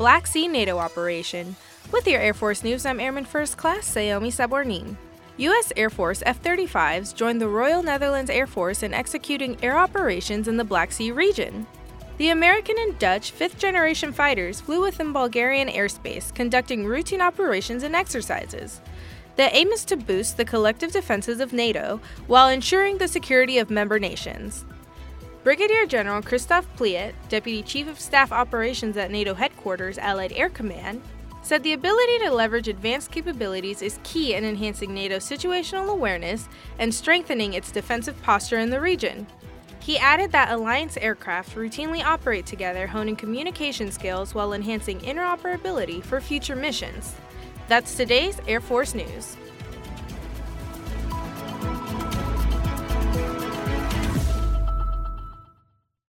Black Sea NATO operation. With your Air Force News, I'm Airman First Class Sayomi Sabornin. U.S. Air Force F 35s joined the Royal Netherlands Air Force in executing air operations in the Black Sea region. The American and Dutch fifth generation fighters flew within Bulgarian airspace, conducting routine operations and exercises. The aim is to boost the collective defenses of NATO while ensuring the security of member nations. Brigadier General Christoph Pliet, Deputy Chief of Staff Operations at NATO Headquarters Allied Air Command, said the ability to leverage advanced capabilities is key in enhancing NATO's situational awareness and strengthening its defensive posture in the region. He added that alliance aircraft routinely operate together, honing communication skills while enhancing interoperability for future missions. That's today's Air Force News.